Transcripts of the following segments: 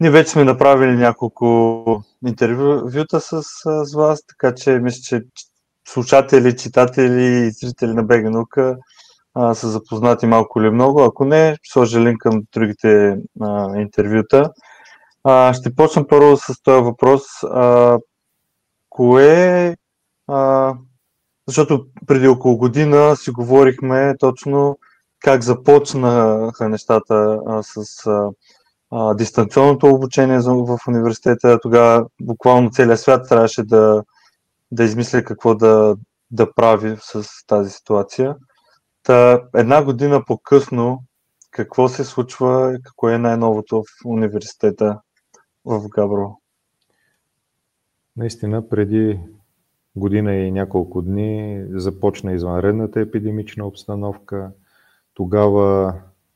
ние вече сме направили няколко интервюта с, с вас, така че мисля, че слушатели, читатели и зрители на Бега наука а, са запознати малко или много. Ако не, ще сложа линк към другите а, интервюта. А, ще почна първо с този въпрос. А, кое а, защото преди около година си говорихме точно как започнаха нещата а, с а, а, дистанционното обучение в университета. Тогава буквално целият свят трябваше да, да измисля какво да, да прави с тази ситуация. Та, една година по-късно, какво се случва, какво е най-новото в университета в Габро? Наистина, преди година и няколко дни започна извънредната епидемична обстановка. Тогава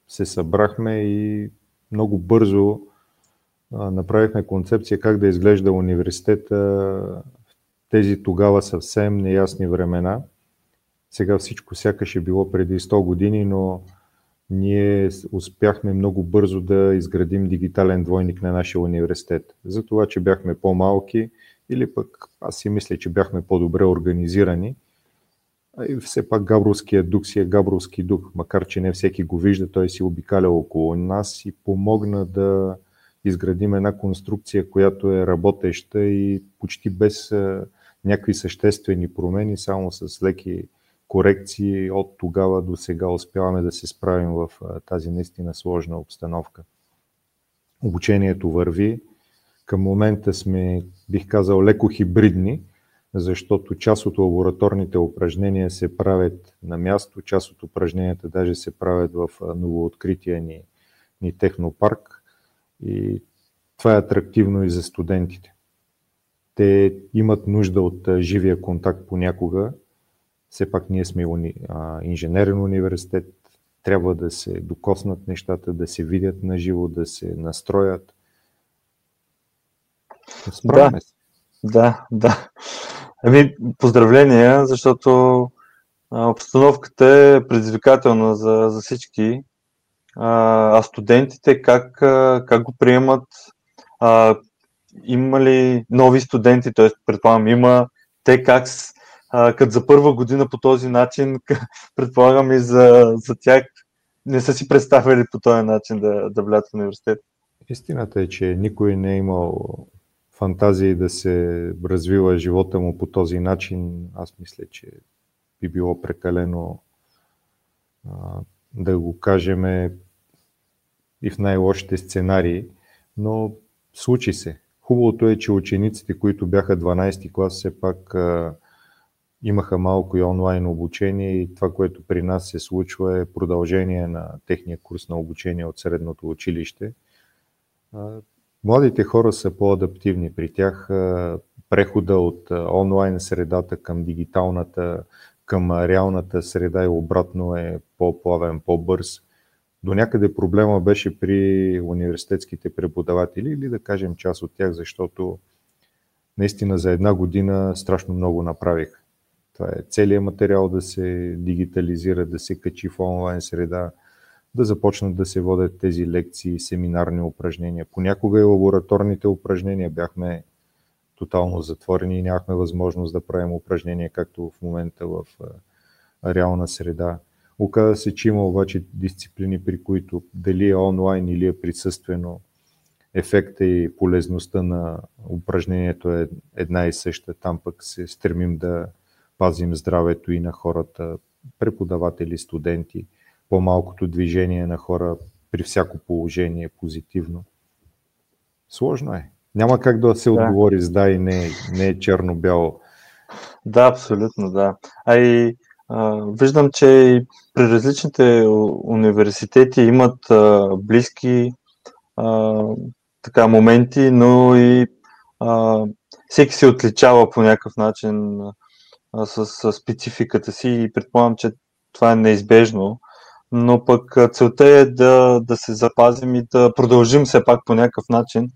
се събрахме и много бързо направихме концепция как да изглежда университета в тези тогава съвсем неясни времена. Сега всичко сякаш е било преди 100 години, но ние успяхме много бързо да изградим дигитален двойник на нашия университет. За това, че бяхме по-малки, или пък аз си мисля, че бяхме по-добре организирани. И все пак габровския дух си е габровски дух, макар че не всеки го вижда, той си обикаля около нас и помогна да изградим една конструкция, която е работеща и почти без някакви съществени промени, само с леки корекции от тогава до сега успяваме да се справим в тази наистина сложна обстановка. Обучението върви, към момента сме, бих казал, леко хибридни, защото част от лабораторните упражнения се правят на място, част от упражненията даже се правят в новооткрития ни, ни технопарк и това е атрактивно и за студентите. Те имат нужда от живия контакт понякога. Все пак ние сме инженерен университет, трябва да се докоснат нещата, да се видят на живо, да се настроят. Да, да, да. Ами, поздравления, защото обстановката е предизвикателна за, за всички. А, студентите как, как го приемат? А, има ли нови студенти, т.е. предполагам има, те как, като за първа година по този начин, предполагам и за, за тях не са си представили по този начин да, да влязат в университет. Истината е, че никой не е имал фантазии да се развива живота му по този начин, аз мисля, че би било прекалено а, да го кажем и в най-лошите сценарии, но случи се. Хубавото е, че учениците, които бяха 12 клас, все пак а, имаха малко и онлайн обучение и това, което при нас се случва е продължение на техния курс на обучение от средното училище. Младите хора са по-адаптивни. При тях прехода от онлайн средата към дигиталната, към реалната среда и обратно е по-плавен, по-бърз. До някъде проблема беше при университетските преподаватели или да кажем част от тях, защото наистина за една година страшно много направих. Това е целият материал да се дигитализира, да се качи в онлайн среда, да започнат да се водят тези лекции, семинарни упражнения. Понякога и лабораторните упражнения бяхме тотално затворени и нямахме възможност да правим упражнения, както в момента в реална среда. Оказа се, че има обаче дисциплини, при които дали е онлайн или е присъствено, ефекта и полезността на упражнението е една и съща. Там пък се стремим да пазим здравето и на хората, преподаватели, студенти – по-малкото движение на хора при всяко положение позитивно. Сложно е. Няма как да се да. отговори с да и не, не е черно-бяло. Да, абсолютно, да. А и а, виждам, че и при различните университети имат а, близки а, така моменти, но и а, всеки се отличава по някакъв начин а, с, с спецификата си и предполагам, че това е неизбежно но пък целта е да, да се запазим и да продължим все пак по някакъв начин.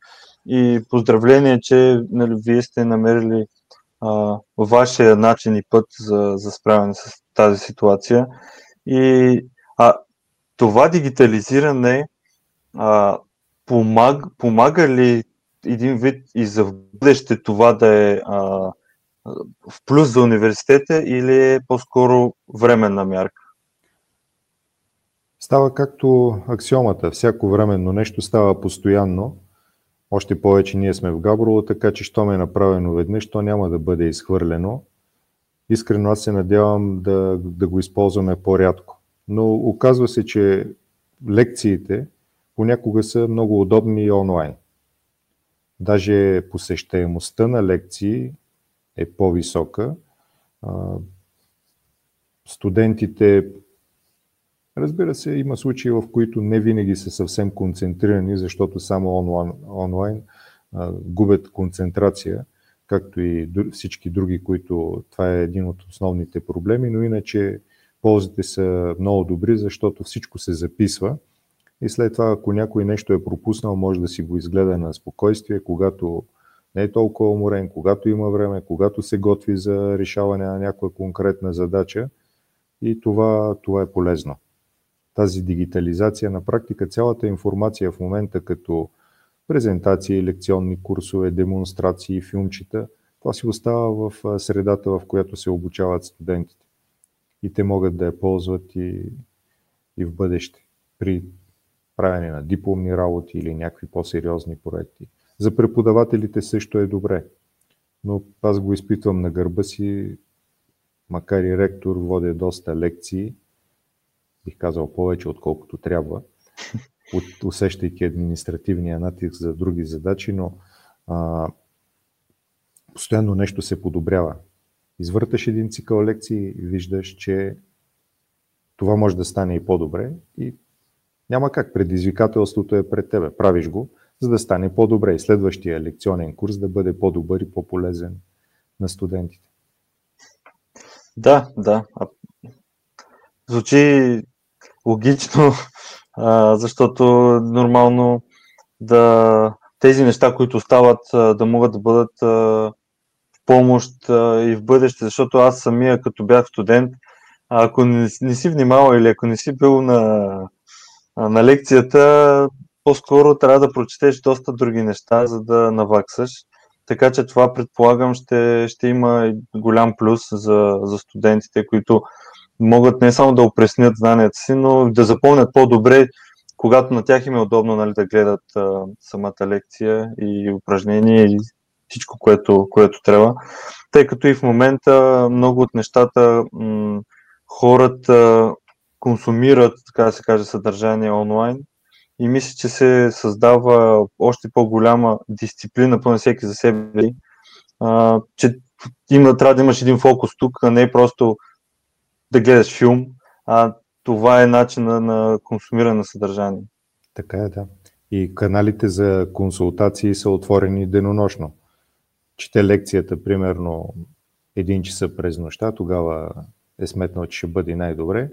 И поздравление, че нали, вие сте намерили а, вашия начин и път за, за справяне с тази ситуация. И а, това дигитализиране а, помаг, помага ли един вид и за бъдеще това да е а, в плюс за университета или е по-скоро временна мярка? Става както аксиомата. Всяко временно нещо става постоянно. Още повече ние сме в Габрово, така че що ме е направено веднъж, то няма да бъде изхвърлено. Искрено аз се надявам да, да го използваме по-рядко. Но оказва се, че лекциите понякога са много удобни и онлайн. Даже посещаемостта на лекции е по-висока. Студентите, разбира се, има случаи, в които не винаги са съвсем концентрирани, защото само онлайн, онлайн губят концентрация, както и всички други, които това е един от основните проблеми, но иначе ползите са много добри, защото всичко се записва и след това, ако някой нещо е пропуснал, може да си го изгледа на спокойствие, когато не е толкова уморен, когато има време, когато се готви за решаване на някаква конкретна задача и това, това е полезно. Тази дигитализация на практика, цялата информация в момента като презентации, лекционни курсове, демонстрации, филмчета, това си остава в средата, в която се обучават студентите. И те могат да я ползват и, и в бъдеще при правене на дипломни работи или някакви по-сериозни проекти. За преподавателите също е добре, но аз го изпитвам на гърба си, макар и ректор, водя доста лекции, бих казал повече отколкото трябва, усещайки административния натиск за други задачи, но а, постоянно нещо се подобрява. Извърташ един цикъл лекции и виждаш, че това може да стане и по-добре и няма как. Предизвикателството е пред тебе. Правиш го, за да стане по-добре и следващия лекционен курс да бъде по-добър и по-полезен на студентите. Да, да. Звучи логично, защото нормално да тези неща, които стават, да могат да бъдат в помощ и в бъдеще, защото аз самия, като бях студент, ако не, не си внимавал или ако не си бил на на лекцията по-скоро трябва да прочетеш доста други неща, за да наваксаш. Така че това предполагам ще, ще има голям плюс за, за студентите, които могат не само да опреснят знанията си, но да запомнят по-добре, когато на тях им е удобно нали, да гледат а, самата лекция и упражнение и всичко, което, което трябва. Тъй като и в момента много от нещата м- хората консумират, така да се каже, съдържание онлайн. И мисля, че се създава още по-голяма дисциплина по всеки за себе си, че има, трябва да имаш един фокус тук, а не просто да гледаш филм, а това е начина на консумиране на съдържание. Така е, да. И каналите за консултации са отворени денонощно. Чете лекцията, примерно, един часа през нощта, тогава е сметнал, че ще бъде най-добре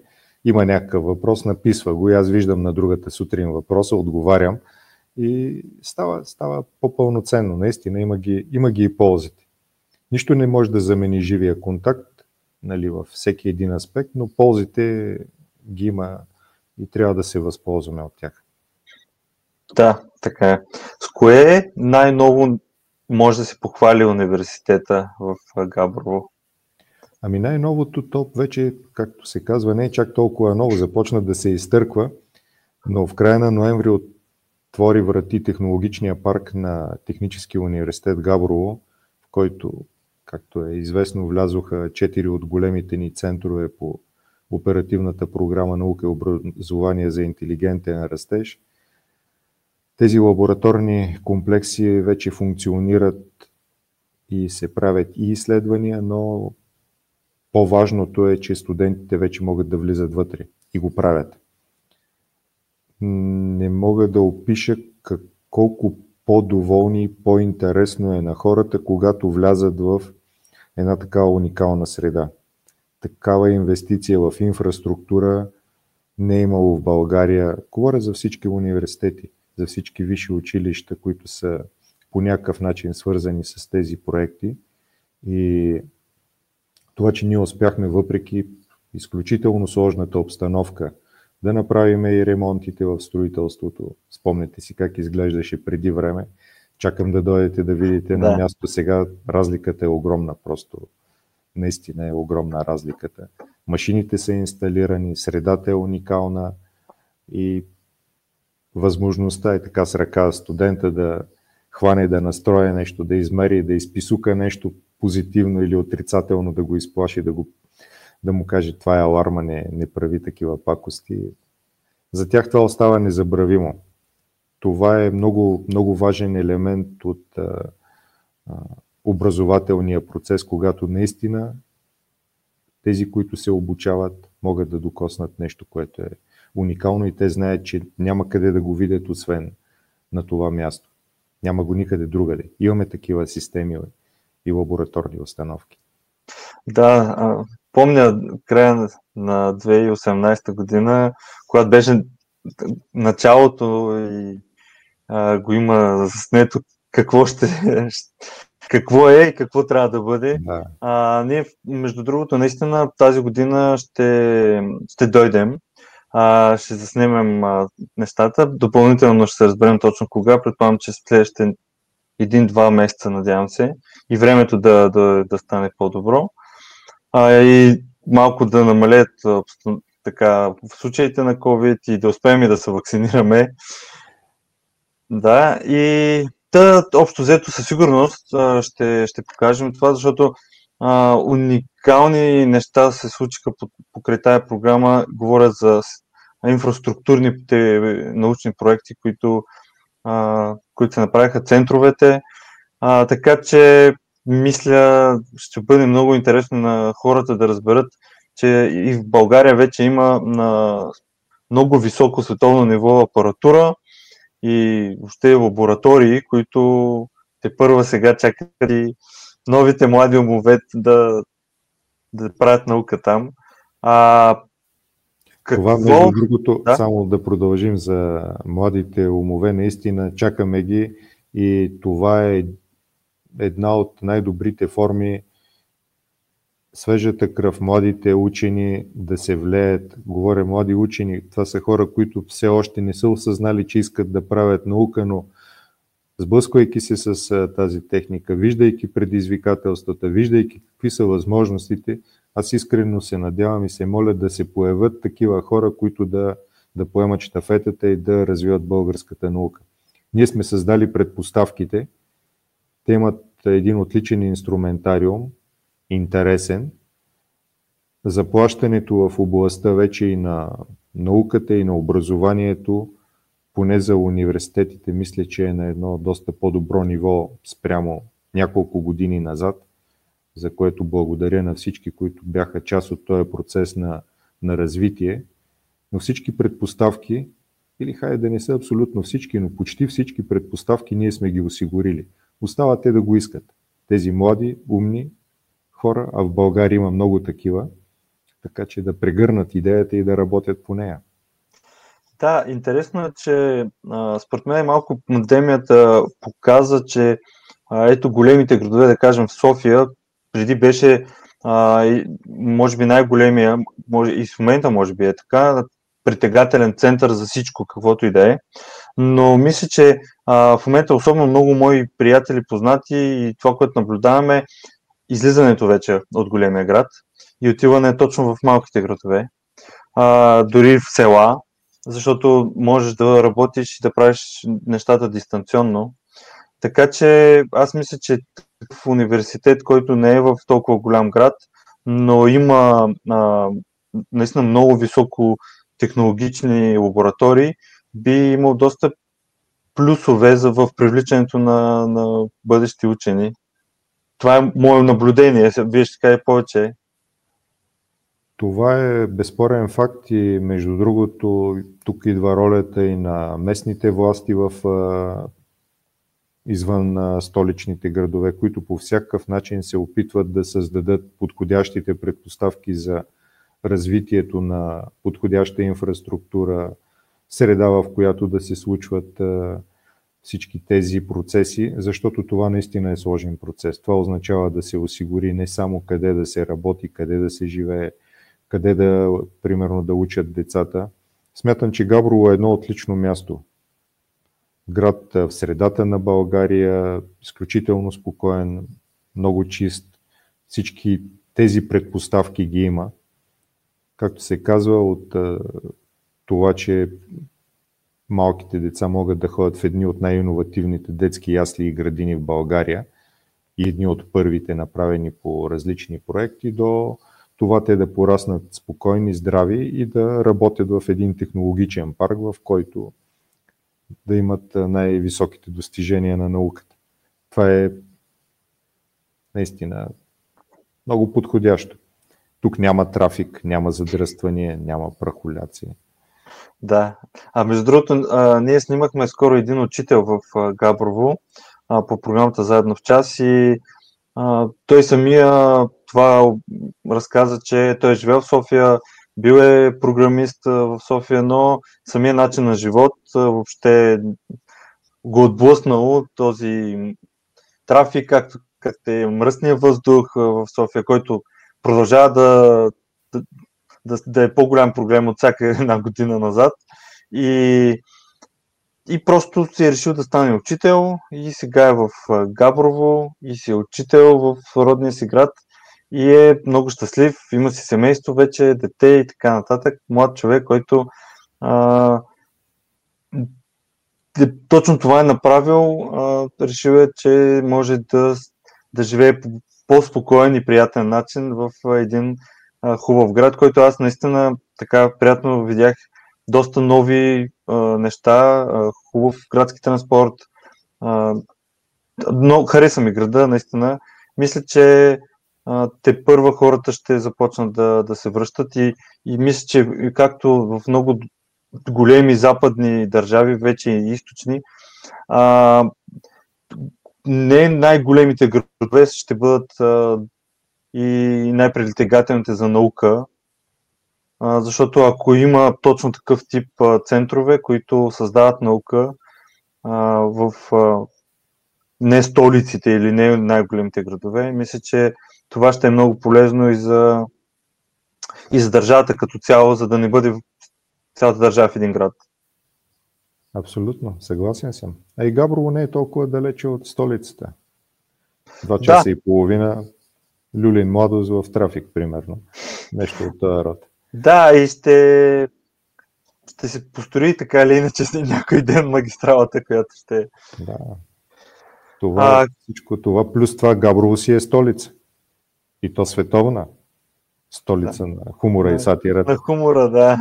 има някакъв въпрос, написва го и аз виждам на другата сутрин въпроса, отговарям и става, става по-пълноценно. Наистина има ги, има ги и ползите. Нищо не може да замени живия контакт нали, във всеки един аспект, но ползите ги има и трябва да се възползваме от тях. Да, така е. С кое най-ново може да се похвали университета в Габрово? Ами най-новото то вече, както се казва, не е чак толкова ново, започна да се изтърква, но в края на ноември отвори врати технологичния парк на Техническия университет Габрово, в който, както е известно, влязоха четири от големите ни центрове по оперативната програма наука и образование за интелигентен растеж. Тези лабораторни комплекси вече функционират и се правят и изследвания, но по-важното е, че студентите вече могат да влизат вътре и го правят. Не мога да опиша как, колко по-доволни по-интересно е на хората, когато влязат в една такава уникална среда. Такава инвестиция в инфраструктура не е имало в България. Говоря за всички университети, за всички висши училища, които са по някакъв начин свързани с тези проекти. И това, че ние успяхме въпреки изключително сложната обстановка да направим и ремонтите в строителството. Спомняте си как изглеждаше преди време. Чакам да дойдете да видите да. на място сега. Разликата е огромна, просто наистина е огромна разликата. Машините са инсталирани, средата е уникална и възможността е така с ръка студента да хване да настроя нещо, да измери, да изписука нещо позитивно или отрицателно, да го изплаши, да, го, да му каже това е аларма, не, не прави такива пакости. За тях това остава незабравимо. Това е много, много важен елемент от а, а, образователния процес, когато наистина тези, които се обучават, могат да докоснат нещо, което е уникално и те знаят, че няма къде да го видят, освен на това място. Няма го никъде другаде. Имаме такива системи и лабораторни установки. Да, помня края на 2018 година, когато беше началото и а, го има заснето какво ще какво е и какво трябва да бъде. Да. А, ние, между другото, наистина тази година ще, ще дойдем а, ще заснемем а, нещата. Допълнително ще се разберем точно кога. Предполагам, че следващите един-два месеца, надявам се, и времето да, да, да стане по-добро. А, и малко да намалят така, в случаите на COVID и да успеем и да се вакцинираме. Да, и да, общо взето със сигурност ще, ще покажем това, защото а, уникални неща се случиха покрай тая програма. Говоря за инфраструктурните научни проекти, които, които се направиха центровете. А, така че мисля, ще бъде много интересно на хората да разберат, че и в България вече има на много високо световно ниво апаратура и въобще лаборатории, които те първа сега чакат и новите млади умове да, да правят наука там. А, какво? Това, между другото, да? само да продължим за младите умове, наистина чакаме ги и това е една от най-добрите форми свежата кръв, младите учени да се влеят. Говоря млади учени, това са хора, които все още не са осъзнали, че искат да правят наука, но сблъсквайки се с тази техника, виждайки предизвикателствата, виждайки какви са възможностите, аз искрено се надявам и се моля да се появят такива хора, които да, да поемат штафетата и да развиват българската наука. Ние сме създали предпоставките. Те имат един отличен инструментариум, интересен. Заплащането в областта вече и на науката и на образованието, поне за университетите, мисля, че е на едно доста по-добро ниво спрямо няколко години назад за което благодаря на всички, които бяха част от този процес на, на развитие. Но всички предпоставки, или хайде да не са абсолютно всички, но почти всички предпоставки ние сме ги осигурили. Остава те да го искат. Тези млади, умни хора, а в България има много такива, така че да прегърнат идеята и да работят по нея. Да, интересно е, че според мен малко пандемията показа, че ето големите градове, да кажем в София, преди беше а, може би най-големия, може, и в момента може би е така, притегателен център за всичко, каквото и да е. Но мисля, че а, в момента особено много мои приятели, познати и това, което наблюдаваме, излизането вече от големия град и отиване точно в малките градове, а, дори в села, защото можеш да работиш и да правиш нещата дистанционно. Така че аз мисля, че в университет, който не е в толкова голям град, но има а, наистина много високо технологични лаборатории, би имал доста плюсове за в привличането на, на бъдещи учени. Това е мое наблюдение. Вие ще кажете повече. Това е безспорен факт и между другото тук идва ролята и на местните власти в извън столичните градове, които по всякакъв начин се опитват да създадат подходящите предпоставки за развитието на подходяща инфраструктура, среда, в която да се случват всички тези процеси, защото това наистина е сложен процес. Това означава да се осигури не само къде да се работи, къде да се живее, къде да, примерно, да учат децата, Смятам, че Габрово е едно отлично място. Град в средата на България, изключително спокоен, много чист. Всички тези предпоставки ги има. Както се казва, от това, че малките деца могат да ходят в едни от най-инновативните детски ясли и градини в България и едни от първите направени по различни проекти, до това те да пораснат спокойни, здрави и да работят в един технологичен парк, в който да имат най-високите достижения на науката. Това е наистина много подходящо. Тук няма трафик, няма задръстване, няма прахоляция. Да. А между другото, а, ние снимахме скоро един учител в а, Габрово а, по програмата Заедно в час и а, той самия това разказа, че той е живел в София, бил е програмист в София, но самия начин на живот въобще го отблъснал този трафик, както, както е мръсния въздух в София, който продължава да, да, да е по-голям проблем от всяка една година назад. И, и просто си е решил да стане учител и сега е в Габрово и си е учител в родния си град и е много щастлив, има си семейство вече, дете и така нататък. Млад човек, който а, точно това е направил, а, решил е, че може да, да живее по по-спокоен и приятен начин в един а, хубав град, който аз наистина така приятно видях доста нови а, неща, а, хубав градски транспорт. А, но хареса ми града, наистина. Мисля, че те първа хората ще започнат да, да се връщат и, и мисля, че както в много големи западни държави, вече и източни, а, не най-големите градове ще бъдат а, и най-притегателните за наука, а, защото ако има точно такъв тип а, центрове, които създават наука а, в а, не столиците или не най-големите градове, мисля, че това ще е много полезно и за, и за държавата като цяло, за да не бъде цялата държава в един град. Абсолютно, съгласен съм. А и Габрово не е толкова далече от столицата. Два часа да. и половина люлин младост в трафик, примерно. Нещо от този род. Да, и ще, ще се построи така или иначе с някой ден магистралата, която ще... Да. Това, а... всичко това, плюс това Габрово си е столица. И то световна столица да. на хумора и сатирата. На хумора, да.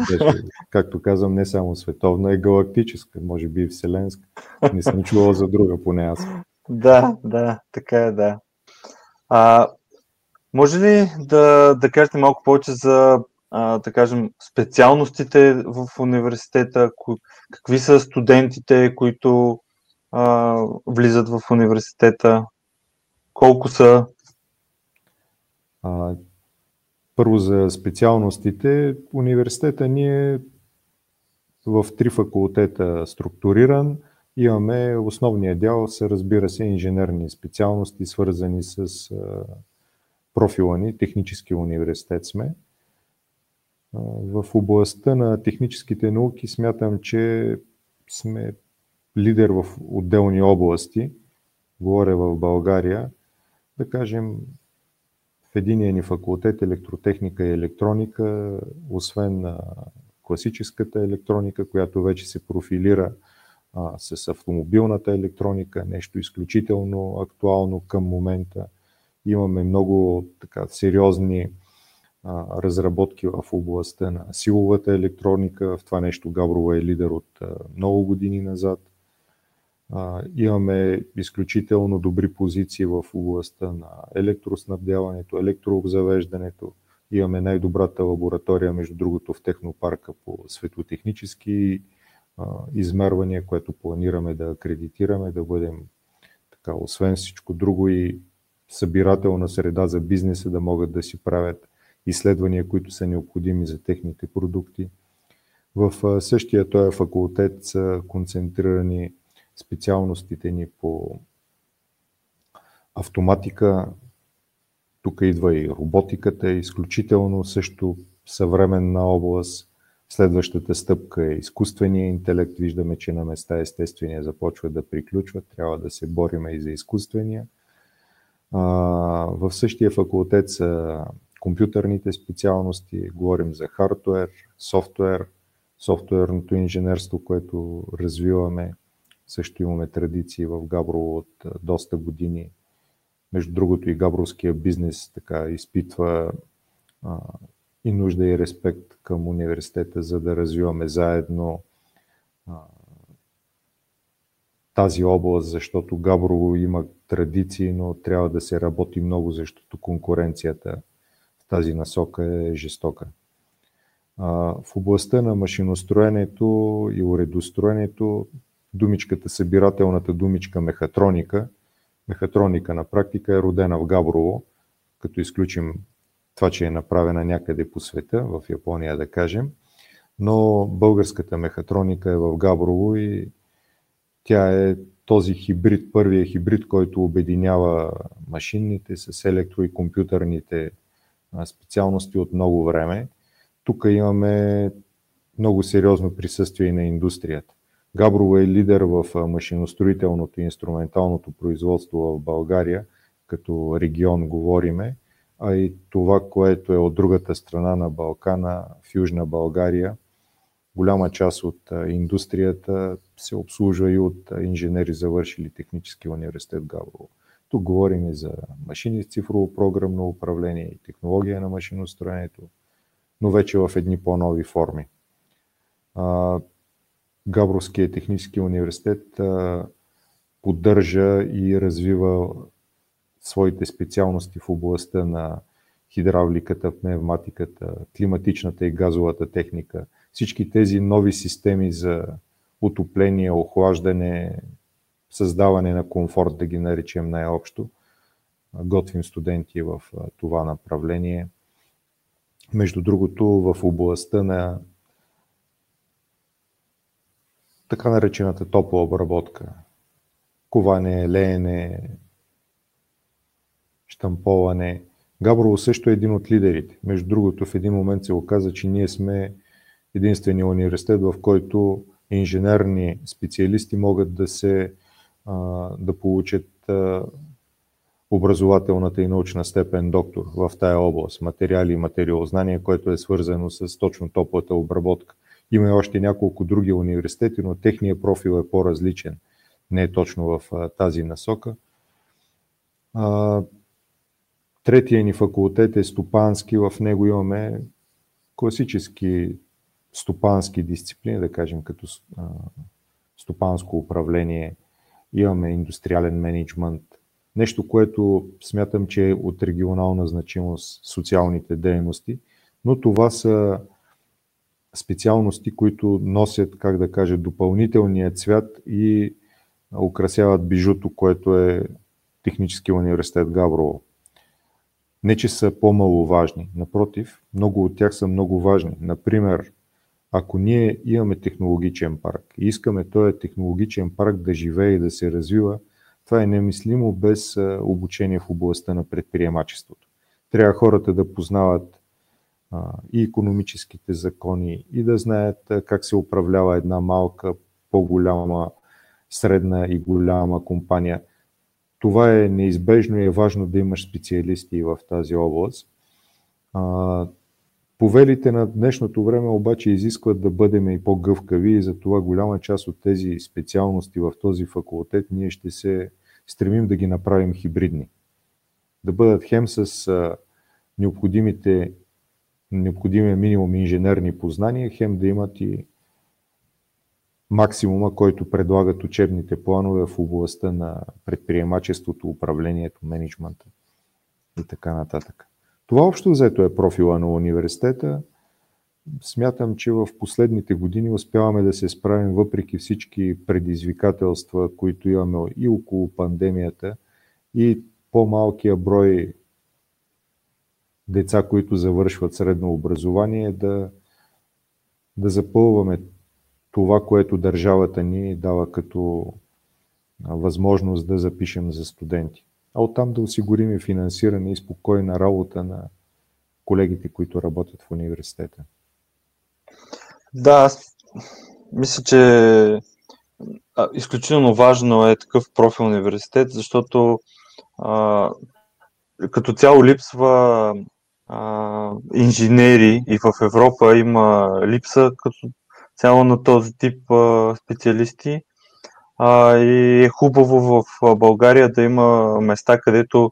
както казвам, не само световна, е галактическа, може би и вселенска. Не съм чувал за друга, поне аз. Да, да, така е, да. А, може ли да, да кажете малко повече за, а, да кажем, специалностите в университета? Какви са студентите, които а, влизат в университета? Колко са? А, първо за специалностите. Университета ни е в три факултета структуриран. Имаме основния дял, се разбира се, инженерни специалности, свързани с профила ни, технически университет сме. В областта на техническите науки смятам, че сме лидер в отделни области. Говоря в България. Да кажем, единия ни факултет електротехника и електроника, освен класическата електроника, която вече се профилира а, с автомобилната електроника, нещо изключително актуално към момента. Имаме много така, сериозни а, разработки в областта на силовата електроника. В това нещо Габрово е лидер от а, много години назад. Имаме изключително добри позиции в областта на електроснабдяването, електрообзавеждането. Имаме най-добрата лаборатория, между другото, в технопарка по светлотехнически измервания, което планираме да акредитираме, да бъдем така, освен всичко друго и събирателна среда за бизнеса, да могат да си правят изследвания, които са необходими за техните продукти. В същия този факултет са концентрирани специалностите ни по автоматика. Тук идва и роботиката, изключително също съвременна област. Следващата стъпка е изкуствения интелект. Виждаме, че на места естествения започва да приключва. Трябва да се бориме и за изкуствения. В същия факултет са компютърните специалности, говорим за хардуер, софтуер, софтуерното инженерство, което развиваме. Също имаме традиции в Габрово от доста години. Между другото и габровския бизнес така изпитва а, и нужда и респект към университета, за да развиваме заедно а, тази област, защото Габрово има традиции, но трябва да се работи много, защото конкуренцията в тази насока е жестока. В областта на машиностроенето и уредостроенето думичката, събирателната думичка мехатроника, мехатроника на практика е родена в Габрово, като изключим това, че е направена някъде по света, в Япония да кажем, но българската мехатроника е в Габрово и тя е този хибрид, първият хибрид, който обединява машинните с електро и компютърните специалности от много време. Тук имаме много сериозно присъствие на индустрията. Габрово е лидер в машиностроителното и инструменталното производство в България, като регион говориме, а и това, което е от другата страна на Балкана, в Южна България, голяма част от индустрията се обслужва и от инженери, завършили технически университет Габрово. Тук говорим и за машини с цифрово програмно управление и технология на машиностроенето, но вече в едни по-нови форми. Габровския технически университет поддържа и развива своите специалности в областта на хидравликата, пневматиката, климатичната и газовата техника. Всички тези нови системи за отопление, охлаждане, създаване на комфорт, да ги наречем най-общо. Готвим студенти в това направление. Между другото, в областта на така наречената топла обработка, коване, леене, штамповане. Габрово също е един от лидерите. Между другото, в един момент се оказа, че ние сме единствения университет, в който инженерни специалисти могат да се да получат образователната и научна степен доктор в тая област, материали и материалознание, което е свързано с точно топлата обработка. Има и още няколко други университети, но техният профил е по-различен. Не е точно в тази насока. Третия ни факултет е стопански. В него имаме класически стопански дисциплини, да кажем, като стопанско управление. Имаме индустриален менеджмент. Нещо, което смятам, че е от регионална значимост социалните дейности, но това са специалности, които носят, как да кажа, допълнителния цвят и украсяват бижуто, което е Технически университет Габрово. Не, че са по-маловажни, напротив, много от тях са много важни. Например, ако ние имаме технологичен парк и искаме този технологичен парк да живее и да се развива, това е немислимо без обучение в областта на предприемачеството. Трябва хората да познават и економическите закони и да знаят как се управлява една малка, по-голяма, средна и голяма компания. Това е неизбежно и е важно да имаш специалисти в тази област. Повелите на днешното време обаче изискват да бъдем и по-гъвкави и затова голяма част от тези специалности в този факултет ние ще се стремим да ги направим хибридни. Да бъдат хем с необходимите необходимия минимум инженерни познания, хем да имат и максимума, който предлагат учебните планове в областта на предприемачеството, управлението, менеджмента и така нататък. Това общо взето е профила на университета. Смятам, че в последните години успяваме да се справим въпреки всички предизвикателства, които имаме и около пандемията, и по-малкия брой деца, които завършват средно образование, да, да запълваме това, което държавата ни дава като възможност да запишем за студенти. А оттам да осигурим и финансиране и спокойна работа на колегите, които работят в университета. Да, аз мисля, че изключително важно е такъв профил университет, защото а, като цяло липсва а, инженери и в Европа има липса като цяло на този тип а, специалисти. А, и е хубаво в България да има места, където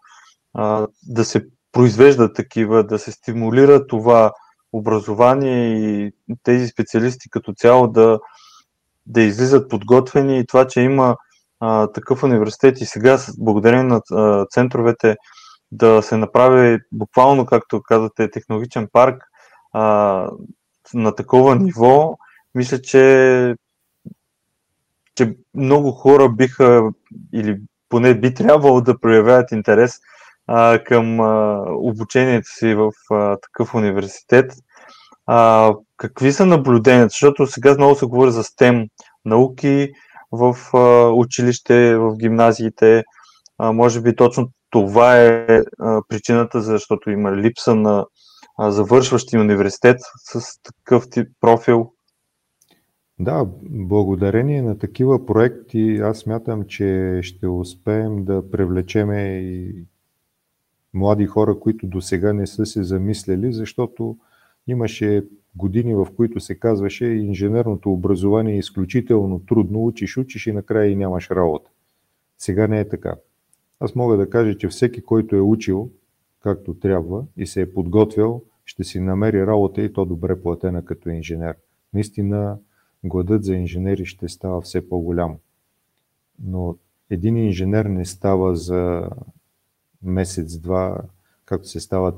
а, да се произвеждат такива, да се стимулира това образование и тези специалисти като цяло да, да излизат подготвени и това, че има а, такъв университет и сега, благодарение на а, центровете, да се направи буквално, както казвате, технологичен парк а, на такова ниво, мисля, че, че много хора биха или поне би трябвало да проявяват интерес а, към а, обучението си в а, такъв университет. А, какви са наблюденията? Защото сега много се говори за STEM науки в а, училище, в гимназиите. А, може би точно това е а, причината, защото има липса на а, завършващи университет с такъв тип профил. Да, благодарение на такива проекти аз смятам, че ще успеем да привлечеме и млади хора, които до сега не са се замисляли, защото имаше години, в които се казваше инженерното образование е изключително трудно, учиш, учиш и накрая и нямаш работа. Сега не е така. Аз мога да кажа, че всеки, който е учил както трябва и се е подготвил, ще си намери работа и то добре платена като инженер. Наистина, гладът за инженери ще става все по-голям. Но един инженер не става за месец-два, както се става,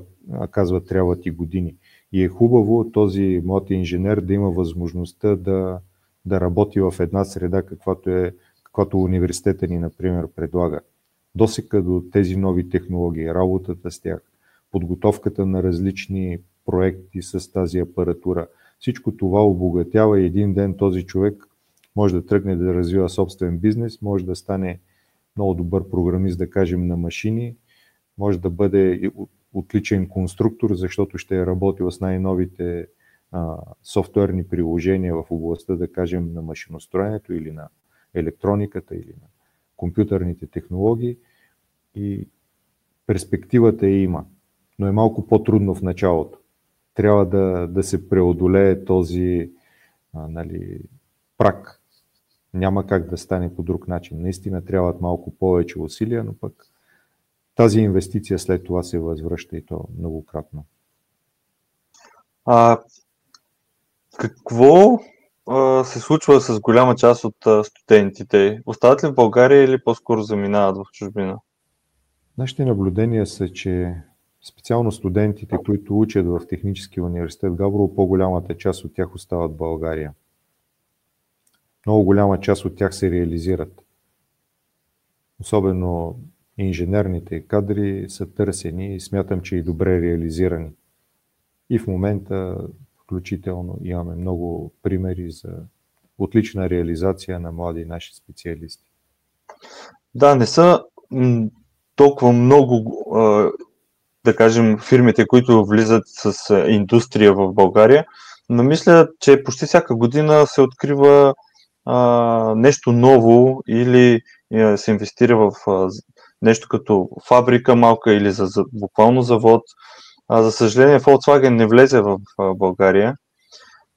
казва, трябват и години. И е хубаво този млад инженер да има възможността да, да работи в една среда, каквато, е, каквато университета ни, например, предлага. Досека до тези нови технологии, работата с тях, подготовката на различни проекти с тази апаратура. Всичко това обогатява и един ден този човек може да тръгне да развива собствен бизнес, може да стане много добър програмист, да кажем, на машини, може да бъде отличен конструктор, защото ще е работил с най-новите а, софтуерни приложения в областта, да кажем, на машиностроенето или на електрониката или на компютърните технологии. И перспективата е има, но е малко по-трудно в началото. Трябва да, да се преодолее този а, нали, прак. Няма как да стане по друг начин. Наистина трябват малко повече усилия, но пък тази инвестиция след това се възвръща и то многократно. А, какво се случва с голяма част от студентите? Остават ли в България или по-скоро заминават в чужбина? Нашите наблюдения са, че специално студентите, които учат в Техническия университет Габрово, по-голямата част от тях остават в България. Много голяма част от тях се реализират. Особено инженерните кадри са търсени и смятам, че и добре реализирани. И в момента включително имаме много примери за отлична реализация на млади наши специалисти. Да, не са толкова много, да кажем, фирмите, които влизат с индустрия в България, но мисля, че почти всяка година се открива нещо ново или се инвестира в нещо като фабрика малка или за, буквално завод. А, за съжаление, Volkswagen не влезе в, България,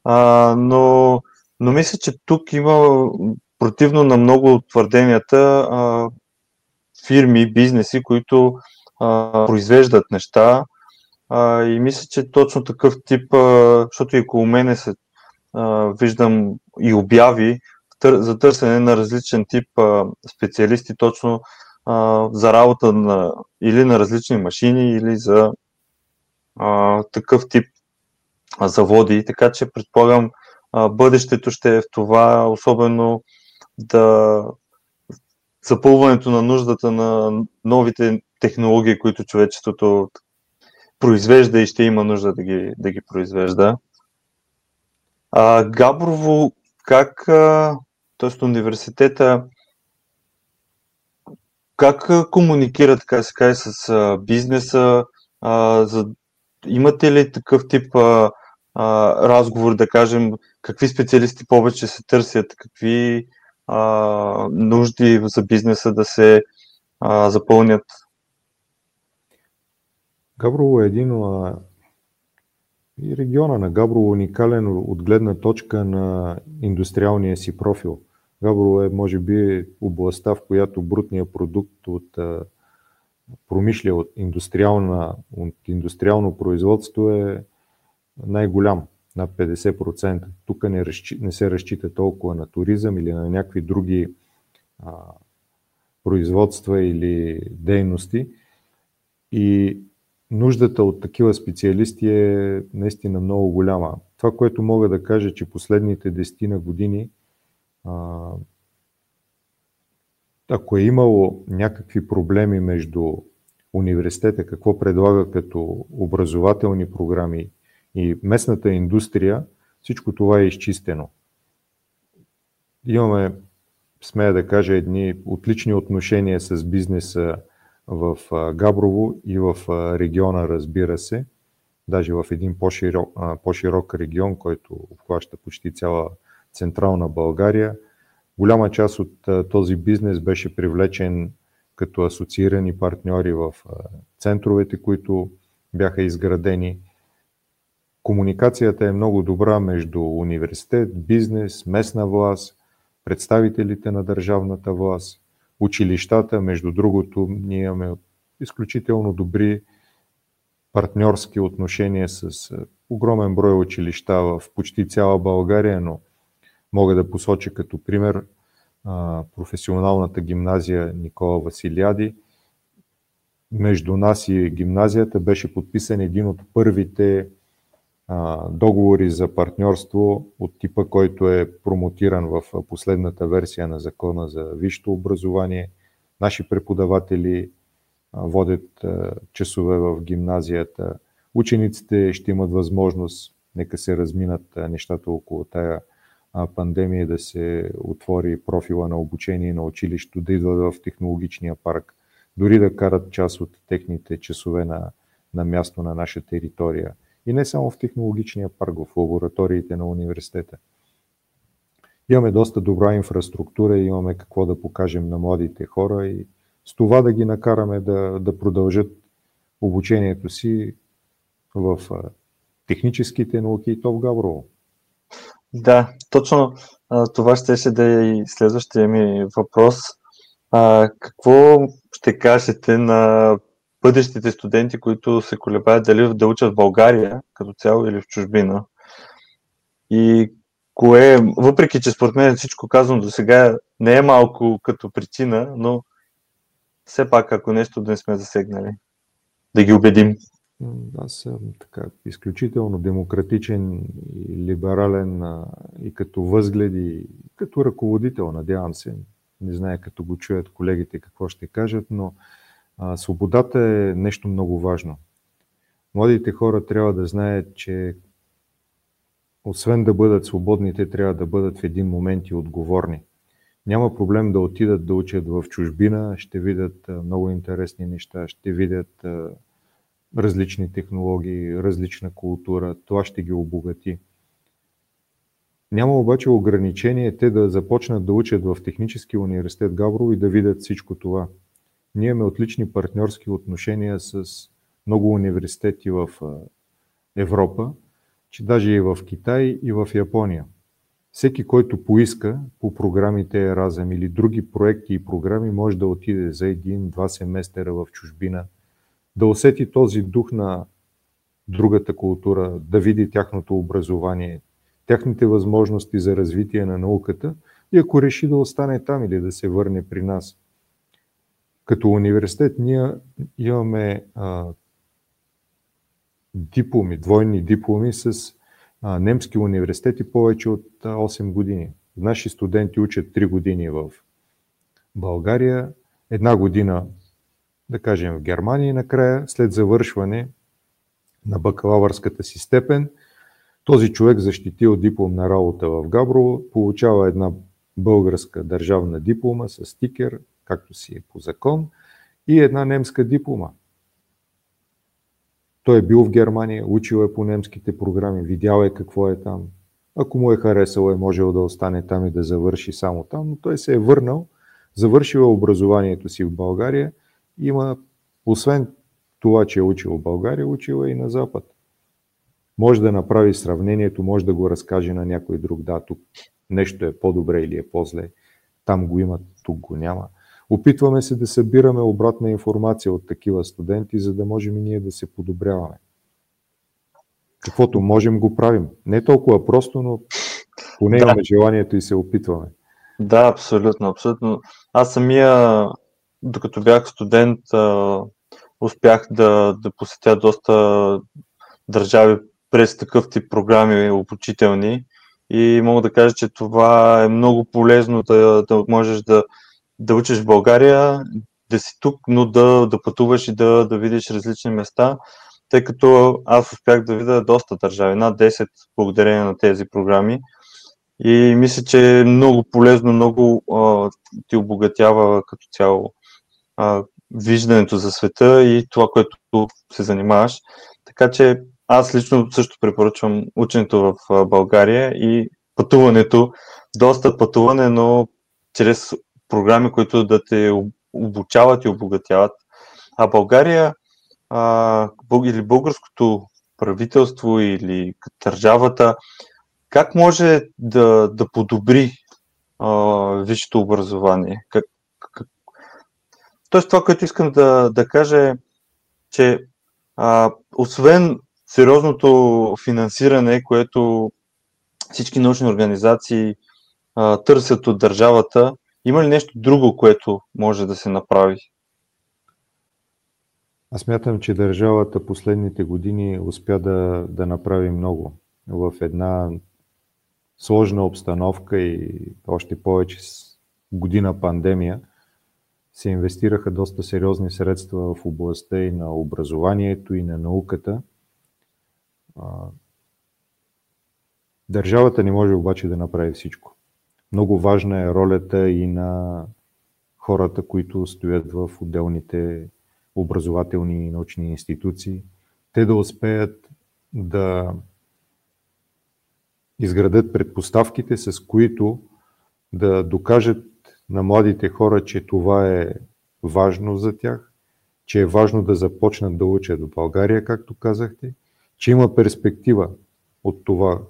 а, но, но мисля, че тук има противно на много от твърденията а, фирми, бизнеси, които а, произвеждат неща. А, и мисля, че точно такъв тип, а, защото и около мене се а, виждам и обяви за търсене на различен тип а, специалисти точно а, за работа на, или на различни машини, или за а, такъв тип заводи. Така че предполагам, а, бъдещето ще е в това, особено да запълването на нуждата на новите технологии, които човечеството произвежда и ще има нужда да ги, да ги произвежда. А, Габрово, как, т.е. университета, как комуникира, така се каже, с бизнеса? А, за, имате ли такъв тип а, а, разговор, да кажем, какви специалисти повече се търсят, какви а, нужди за бизнеса да се а, запълнят? Габрово е един и региона на Габрово уникален от гледна точка на индустриалния си профил. Габрово е, може би, областта, в която брутният продукт от промишля, от, индустриална, от индустриално производство е най-голям, над 50%. Тук не, разчи, не се разчита толкова на туризъм или на някакви други а, производства или дейности. И нуждата от такива специалисти е наистина много голяма. Това, което мога да кажа, че последните десетина години, ако е имало някакви проблеми между университета, какво предлага като образователни програми и местната индустрия, всичко това е изчистено. Имаме, смея да кажа, едни отлични отношения с бизнеса в Габрово и в региона, разбира се, даже в един по-широк, по-широк регион, който обхваща почти цяла централна България. Голяма част от този бизнес беше привлечен като асоциирани партньори в центровете, които бяха изградени. Комуникацията е много добра между университет, бизнес, местна власт, представителите на държавната власт училищата. Между другото, ние имаме изключително добри партньорски отношения с огромен брой училища в почти цяла България, но мога да посоча като пример професионалната гимназия Никола Василиади. Между нас и гимназията беше подписан един от първите договори за партньорство от типа, който е промотиран в последната версия на закона за висшето образование. Наши преподаватели водят часове в гимназията. Учениците ще имат възможност, нека се разминат нещата около тая пандемия, да се отвори профила на обучение на училището, да идват в технологичния парк, дори да карат част от техните часове на, на място на наша територия – и не само в технологичния парк, в лабораториите на университета. Имаме доста добра инфраструктура имаме какво да покажем на младите хора и с това да ги накараме да, да продължат обучението си в техническите науки и то в Гаврово. Да, точно това щеше да е и следващия ми въпрос. А, какво ще кажете на бъдещите студенти, които се колебаят дали да учат в България като цяло или в чужбина. И кое, въпреки че според мен всичко казано до сега не е малко като причина, но все пак ако нещо да не сме засегнали, да ги убедим. Аз съм така изключително демократичен и либерален и като възгледи, и като ръководител, надявам се. Не знае като го чуят колегите какво ще кажат, но а, свободата е нещо много важно. Младите хора трябва да знаят, че освен да бъдат свободни, те трябва да бъдат в един момент и отговорни. Няма проблем да отидат да учат в чужбина, ще видят много интересни неща, ще видят различни технологии, различна култура. Това ще ги обогати. Няма обаче ограничение те да започнат да учат в Технически университет Гаврово и да видят всичко това. Ние имаме отлични партньорски отношения с много университети в Европа, че даже и в Китай и в Япония. Всеки, който поиска по програмите Еразъм или други проекти и програми, може да отиде за един-два семестъра в чужбина, да усети този дух на другата култура, да види тяхното образование, тяхните възможности за развитие на науката и ако реши да остане там или да се върне при нас – като университет ние имаме а, дипломи, двойни дипломи с а, немски университети повече от а, 8 години. Наши студенти учат 3 години в България, една година, да кажем, в Германия накрая, след завършване на бакалавърската си степен, този човек защитил дипломна работа в Габрово, получава една българска държавна диплома с стикер, както си е по закон, и една немска диплома. Той е бил в Германия, учил е по немските програми, видял е какво е там. Ако му е харесало, е можел да остане там и да завърши само там, но той се е върнал, завършил е образованието си в България, има, освен това, че е учил в България, е и на Запад. Може да направи сравнението, може да го разкаже на някой друг. Да, тук нещо е по-добре или е по-зле. Там го има, тук го няма. Опитваме се да събираме обратна информация от такива студенти, за да можем и ние да се подобряваме. Каквото можем, го правим. Не толкова просто, но поне да. имаме желанието и се опитваме. Да, абсолютно, абсолютно. Аз самия, докато бях студент, успях да, да посетя доста държави през такъв тип програми обучителни и мога да кажа, че това е много полезно да, да можеш да, да учиш в България, да си тук, но да, да пътуваш и да, да видиш различни места, тъй като аз успях да видя доста държави, над 10 благодарение на тези програми. И мисля, че е много полезно, много а, ти обогатява като цяло а, виждането за света и това, което се занимаваш. Така че аз лично също препоръчвам ученето в България и пътуването, доста пътуване, но чрез програми, които да те обучават и обогатяват. А България а, или българското правителство или държавата, как може да, да подобри а, висшето образование? Как. Тоест това, което искам да, да кажа е, че а, освен сериозното финансиране, което всички научни организации а, търсят от държавата, има ли нещо друго, което може да се направи? Аз мятам, че държавата последните години успя да, да направи много в една сложна обстановка и още повече с година пандемия се инвестираха доста сериозни средства в областта и на образованието и на науката. Държавата не може обаче да направи всичко. Много важна е ролята и на хората, които стоят в отделните образователни и научни институции. Те да успеят да изградат предпоставките, с които да докажат на младите хора, че това е важно за тях, че е важно да започнат да учат в България, както казахте, че има перспектива от това,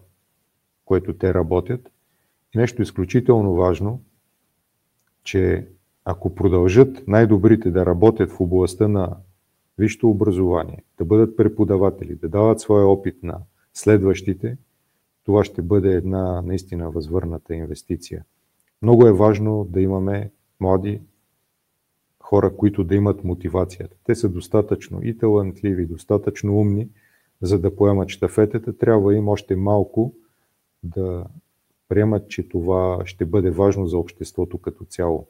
което те работят. И нещо изключително важно, че ако продължат най-добрите да работят в областта на висшето образование, да бъдат преподаватели, да дават своя опит на следващите, това ще бъде една наистина възвърната инвестиция. Много е важно да имаме млади хора, които да имат мотивацията. Те са достатъчно и талантливи, достатъчно умни, за да поемат щафетата. Трябва им още малко да приемат, че това ще бъде важно за обществото като цяло.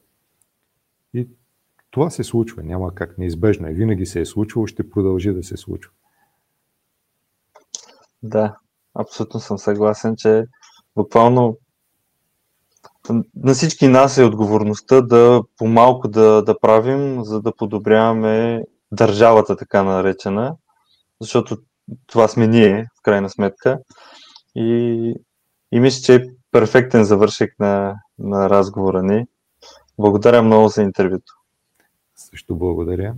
И това се случва, няма как, неизбежно е. Винаги се е случвало, ще продължи да се случва. Да, абсолютно съм съгласен, че буквално на всички нас е отговорността да по-малко да, да правим, за да подобряваме държавата, така наречена, защото това сме ние, в крайна сметка. И, и мисля, че е перфектен завършек на, на разговора ни. Благодаря много за интервюто. Също благодаря.